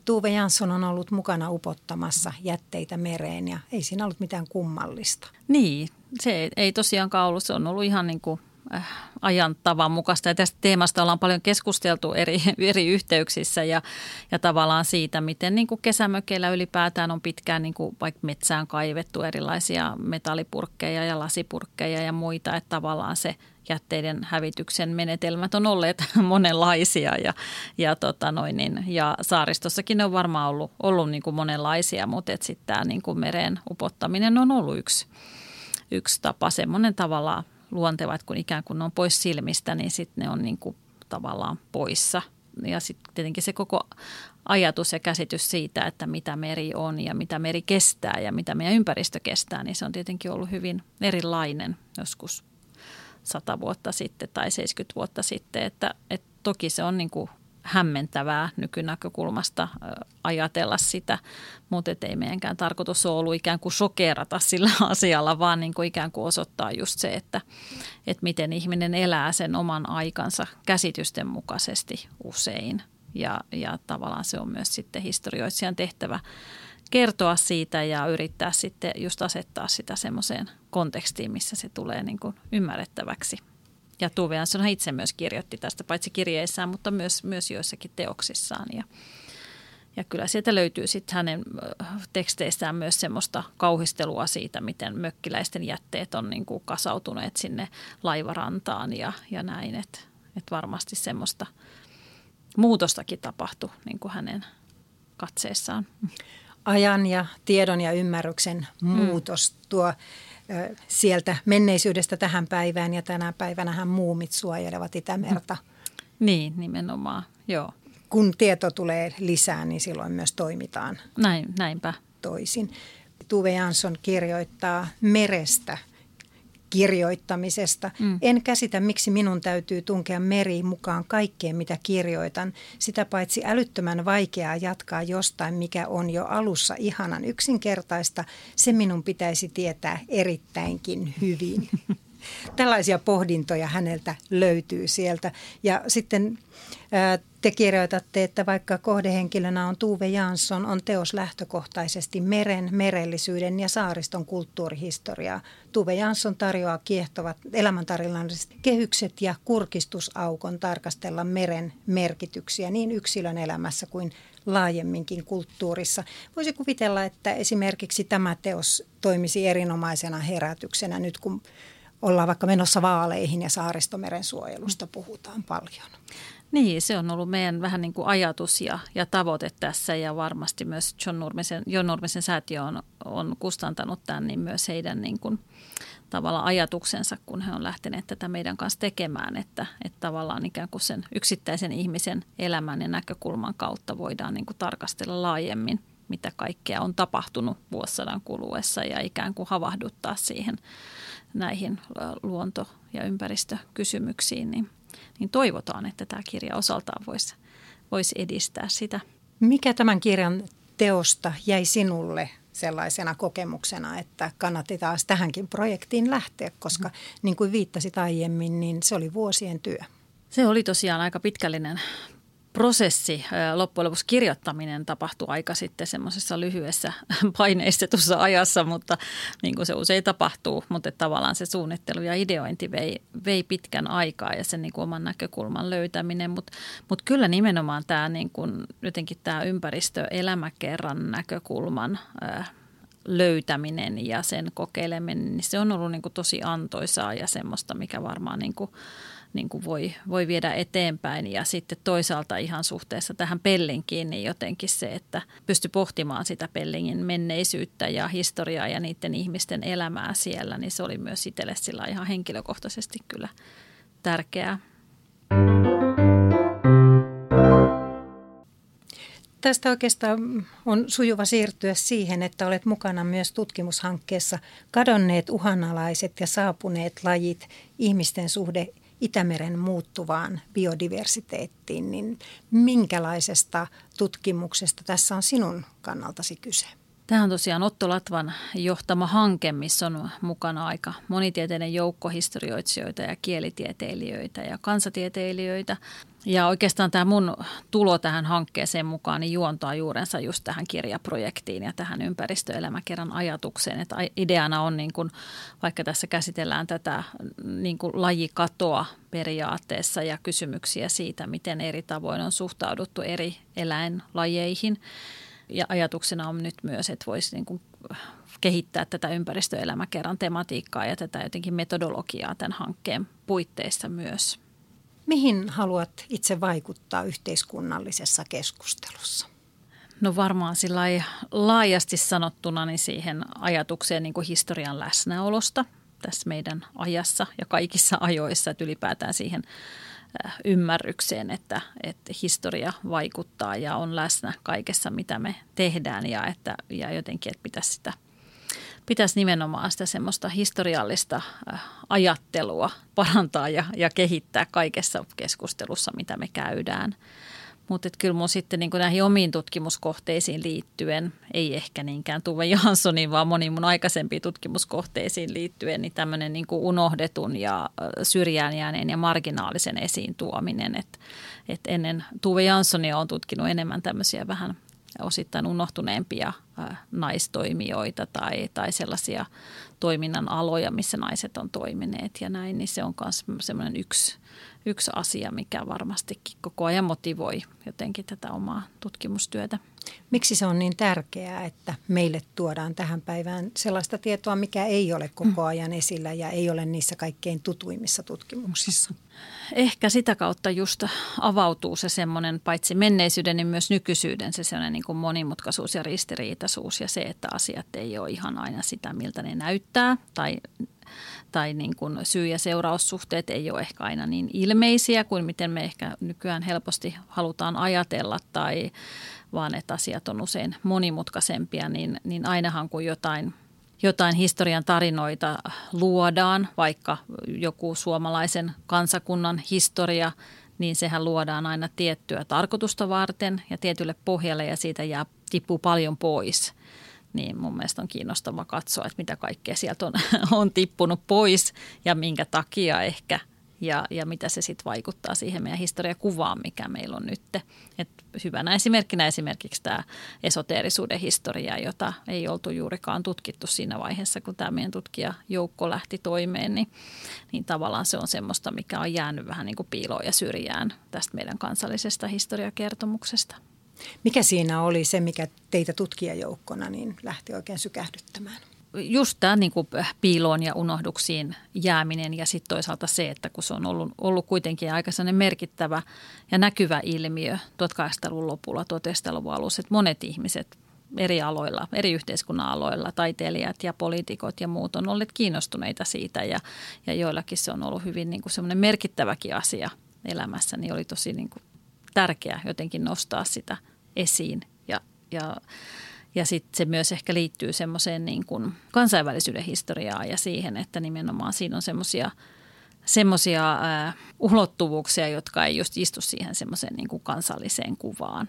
[SPEAKER 1] Tuve Jansson on ollut mukana upottamassa jätteitä mereen ja ei siinä ollut mitään kummallista.
[SPEAKER 2] Niin, se ei tosiaankaan ollut. Se on ollut ihan niin kuin äh, ajan tavan mukaista. Ja tästä teemasta ollaan paljon keskusteltu eri, eri yhteyksissä ja, ja tavallaan siitä, miten niin kuin kesämökeillä ylipäätään on pitkään niin kuin vaikka metsään kaivettu erilaisia metallipurkkeja ja lasipurkkeja ja muita. Että tavallaan se jätteiden hävityksen menetelmät on olleet monenlaisia ja, ja, tota noin, niin, ja saaristossakin on varmaan ollut, ollut niin kuin monenlaisia, mutta sitten tämä niin kuin mereen upottaminen on ollut yksi, yksi tapa, semmoinen tavallaan luonteva, että kun ikään kuin ne on pois silmistä, niin sitten ne on niin kuin tavallaan poissa. Ja sitten tietenkin se koko ajatus ja käsitys siitä, että mitä meri on ja mitä meri kestää ja mitä meidän ympäristö kestää, niin se on tietenkin ollut hyvin erilainen joskus 100 vuotta sitten tai 70 vuotta sitten, että, että toki se on niin kuin hämmentävää nykynäkökulmasta ajatella sitä, mutta ei meidänkään tarkoitus ole ollut ikään kuin sokerata sillä asialla, vaan niin kuin ikään kuin osoittaa just se, että, että miten ihminen elää sen oman aikansa käsitysten mukaisesti usein. Ja, ja tavallaan se on myös sitten historioitsijan tehtävä kertoa siitä ja yrittää sitten just asettaa sitä semmoiseen kontekstiin, missä se tulee niin kuin ymmärrettäväksi. Ja Tuve Jansson itse myös kirjoitti tästä paitsi kirjeissään, mutta myös, myös joissakin teoksissaan. Ja, ja kyllä sieltä löytyy sitten hänen teksteistään myös semmoista kauhistelua siitä, miten mökkiläisten jätteet on niin kuin kasautuneet sinne laivarantaan ja, ja näin. Että et varmasti semmoista muutostakin tapahtui niin kuin hänen katseessaan
[SPEAKER 1] ajan ja tiedon ja ymmärryksen mm. muutos tuo sieltä menneisyydestä tähän päivään ja tänä päivänä muumit suojelevat Itämerta.
[SPEAKER 2] Mm. Niin, nimenomaan, joo.
[SPEAKER 1] Kun tieto tulee lisää, niin silloin myös toimitaan
[SPEAKER 2] Näin, näinpä.
[SPEAKER 1] toisin. Tuve Jansson kirjoittaa merestä – kirjoittamisesta. Mm. En käsitä, miksi minun täytyy tunkea meriin mukaan kaikkeen, mitä kirjoitan. Sitä paitsi älyttömän vaikeaa jatkaa jostain, mikä on jo alussa ihanan yksinkertaista. Se minun pitäisi tietää erittäinkin hyvin. Tällaisia pohdintoja häneltä löytyy sieltä. Ja sitten te kirjoitatte, että vaikka kohdehenkilönä on Tuve Jansson, on teos lähtökohtaisesti meren, merellisyyden ja saariston kulttuurihistoriaa. Tuve Jansson tarjoaa kiehtovat elämäntarinalliset kehykset ja kurkistusaukon tarkastella meren merkityksiä niin yksilön elämässä kuin laajemminkin kulttuurissa. Voisi kuvitella, että esimerkiksi tämä teos toimisi erinomaisena herätyksenä nyt, kun ollaan vaikka menossa vaaleihin ja saaristomeren suojelusta puhutaan paljon.
[SPEAKER 2] Niin, se on ollut meidän vähän niin kuin ajatus ja, ja tavoite tässä ja varmasti myös John Nurmisen, John Nurmisen säätiö on, on kustantanut tämän, niin myös heidän niin kuin, tavallaan ajatuksensa, kun he on lähteneet tätä meidän kanssa tekemään, että, että tavallaan ikään kuin sen yksittäisen ihmisen elämän ja näkökulman kautta voidaan niin kuin tarkastella laajemmin, mitä kaikkea on tapahtunut vuosisadan kuluessa ja ikään kuin havahduttaa siihen näihin luonto- ja ympäristökysymyksiin, niin, niin toivotaan, että tämä kirja osaltaan voisi, voisi edistää sitä.
[SPEAKER 1] Mikä tämän kirjan teosta jäi sinulle sellaisena kokemuksena, että kannatti taas tähänkin projektiin lähteä, koska mm. niin kuin viittasit aiemmin, niin se oli vuosien työ.
[SPEAKER 2] Se oli tosiaan aika pitkällinen prosessi, loppujen lopuksi kirjoittaminen tapahtui aika sitten semmoisessa lyhyessä paineistetussa ajassa, mutta niin kuin se usein tapahtuu, mutta tavallaan se suunnittelu ja ideointi vei, vei pitkän aikaa ja sen niin kuin oman näkökulman löytäminen, mutta, mutta kyllä nimenomaan tämä niin kuin, jotenkin tämä ympäristöelämäkerran näkökulman löytäminen ja sen kokeileminen, niin se on ollut niin kuin tosi antoisaa ja semmoista, mikä varmaan niin kuin niin kuin voi, voi viedä eteenpäin. Ja sitten toisaalta ihan suhteessa tähän Pellinkiin, niin jotenkin se, että pysty pohtimaan sitä Pellingin menneisyyttä ja historiaa ja niiden ihmisten elämää siellä, niin se oli myös itselle sillä ihan henkilökohtaisesti kyllä tärkeää.
[SPEAKER 1] Tästä oikeastaan on sujuva siirtyä siihen, että olet mukana myös tutkimushankkeessa Kadonneet uhanalaiset ja saapuneet lajit, ihmisten suhde Itämeren muuttuvaan biodiversiteettiin, niin minkälaisesta tutkimuksesta tässä on sinun kannaltasi kyse?
[SPEAKER 2] Tämä on tosiaan Otto Latvan johtama hanke, missä on mukana aika monitieteinen joukko historioitsijoita ja kielitieteilijöitä ja kansatieteilijöitä. Ja oikeastaan tämä mun tulo tähän hankkeeseen mukaan niin juontaa juurensa just tähän kirjaprojektiin ja tähän ympäristöelämäkerran ajatukseen. Että ideana on, niin kuin, vaikka tässä käsitellään tätä niin kuin lajikatoa periaatteessa ja kysymyksiä siitä, miten eri tavoin on suhtauduttu eri eläinlajeihin – ja ajatuksena on nyt myös, että voisi niin kuin kehittää tätä ympäristöelämäkerran tematiikkaa ja tätä jotenkin metodologiaa tämän hankkeen puitteissa myös.
[SPEAKER 1] Mihin haluat itse vaikuttaa yhteiskunnallisessa keskustelussa?
[SPEAKER 2] No varmaan sillä laajasti sanottuna niin siihen ajatukseen niin kuin historian läsnäolosta tässä meidän ajassa ja kaikissa ajoissa, että ylipäätään siihen ymmärrykseen, että, että historia vaikuttaa ja on läsnä kaikessa, mitä me tehdään ja, että, ja jotenkin, että pitäisi, sitä, pitäisi nimenomaan sitä semmoista historiallista äh, ajattelua parantaa ja, ja kehittää kaikessa keskustelussa, mitä me käydään. Mutta kyllä mun sitten niin näihin omiin tutkimuskohteisiin liittyen, ei ehkä niinkään Tuve Janssonin, vaan moniin mun aikaisempiin tutkimuskohteisiin liittyen, niin tämmöinen niin unohdetun ja syrjään jääneen ja marginaalisen esiin tuominen. Että et ennen Tuve Janssonia on tutkinut enemmän tämmöisiä vähän osittain unohtuneempia naistoimijoita tai, tai sellaisia toiminnan aloja, missä naiset on toimineet ja näin, niin se on myös semmoinen yksi yksi asia, mikä varmastikin koko ajan motivoi jotenkin tätä omaa tutkimustyötä.
[SPEAKER 1] Miksi se on niin tärkeää, että meille tuodaan tähän päivään sellaista tietoa, mikä ei ole koko ajan esillä ja ei ole niissä kaikkein tutuimmissa tutkimuksissa?
[SPEAKER 2] Ehkä sitä kautta just avautuu se semmoinen paitsi menneisyyden, niin myös nykyisyyden se semmoinen niin kuin monimutkaisuus ja ristiriitaisuus ja se, että asiat ei ole ihan aina sitä, miltä ne näyttää tai tai niin kuin syy- ja seuraussuhteet ei ole ehkä aina niin ilmeisiä kuin miten me ehkä nykyään helposti halutaan ajatella tai vaan että asiat on usein monimutkaisempia, niin, niin ainahan kun jotain jotain historian tarinoita luodaan, vaikka joku suomalaisen kansakunnan historia, niin sehän luodaan aina tiettyä tarkoitusta varten ja tietylle pohjalle ja siitä jää, tippuu paljon pois niin mun mielestä on kiinnostava katsoa, että mitä kaikkea sieltä on, on tippunut pois ja minkä takia ehkä ja, ja mitä se sitten vaikuttaa siihen meidän historiakuvaan, mikä meillä on nyt. Et hyvänä esimerkkinä esimerkiksi tämä esoteerisuuden historia, jota ei oltu juurikaan tutkittu siinä vaiheessa, kun tämä meidän tutkijajoukko lähti toimeen, niin, niin tavallaan se on semmoista, mikä on jäänyt vähän niin kuin piiloon ja syrjään tästä meidän kansallisesta historiakertomuksesta.
[SPEAKER 1] Mikä siinä oli se, mikä teitä tutkijajoukkona niin lähti oikein sykähdyttämään?
[SPEAKER 2] just tämä niin kuin piiloon ja unohduksiin jääminen ja sitten toisaalta se, että kun se on ollut, ollut kuitenkin aika merkittävä ja näkyvä ilmiö 1800-luvun lopulla, 1900-luvun alussa, että monet ihmiset eri aloilla, eri yhteiskunnan aloilla, taiteilijat ja poliitikot ja muut on olleet kiinnostuneita siitä ja, ja joillakin se on ollut hyvin niin kuin semmoinen merkittäväkin asia elämässä, niin oli tosi niin kuin tärkeää jotenkin nostaa sitä esiin ja, ja ja sitten se myös ehkä liittyy semmoiseen niin kuin kansainvälisyyden historiaan ja siihen, että nimenomaan siinä on semmoisia semmoisia äh, ulottuvuuksia, jotka ei just istu siihen semmoiseen niin kuin kansalliseen kuvaan.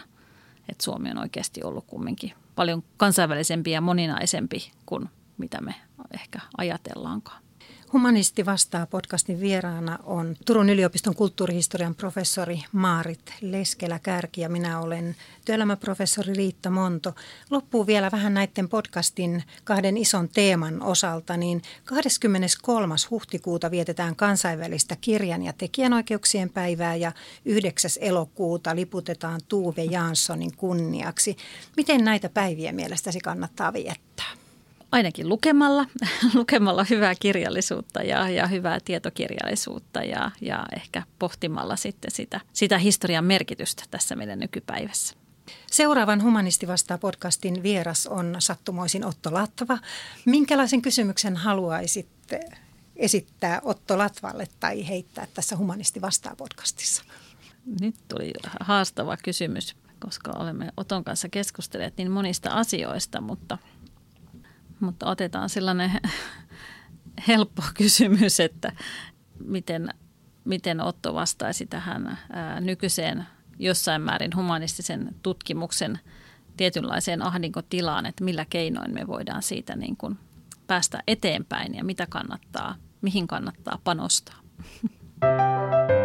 [SPEAKER 2] Että Suomi on oikeasti ollut kumminkin paljon kansainvälisempi ja moninaisempi kuin mitä me ehkä ajatellaankaan.
[SPEAKER 1] Humanisti vastaa podcastin vieraana on Turun yliopiston kulttuurihistorian professori Maarit Leskelä-Kärki ja minä olen työelämäprofessori Riitta Monto. Loppuu vielä vähän näiden podcastin kahden ison teeman osalta, niin 23. huhtikuuta vietetään kansainvälistä kirjan ja tekijänoikeuksien päivää ja 9. elokuuta liputetaan Tuve Janssonin kunniaksi. Miten näitä päiviä mielestäsi kannattaa viettää?
[SPEAKER 2] Ainakin lukemalla, lukemalla hyvää kirjallisuutta ja, ja hyvää tietokirjallisuutta ja, ja ehkä pohtimalla sitten sitä, sitä historian merkitystä tässä meidän nykypäivässä.
[SPEAKER 1] Seuraavan Humanisti vastaa podcastin vieras on sattumoisin Otto Latva. Minkälaisen kysymyksen haluaisit esittää Otto Latvalle tai heittää tässä Humanisti vastaa podcastissa?
[SPEAKER 2] Nyt tuli haastava kysymys, koska olemme Oton kanssa keskustelleet niin monista asioista, mutta – mutta otetaan sellainen helppo kysymys, että miten, miten Otto vastaisi tähän ää, nykyiseen jossain määrin humanistisen tutkimuksen tietynlaiseen ahdinkotilaan, että millä keinoin me voidaan siitä niin kuin päästä eteenpäin ja mitä kannattaa, mihin kannattaa panostaa.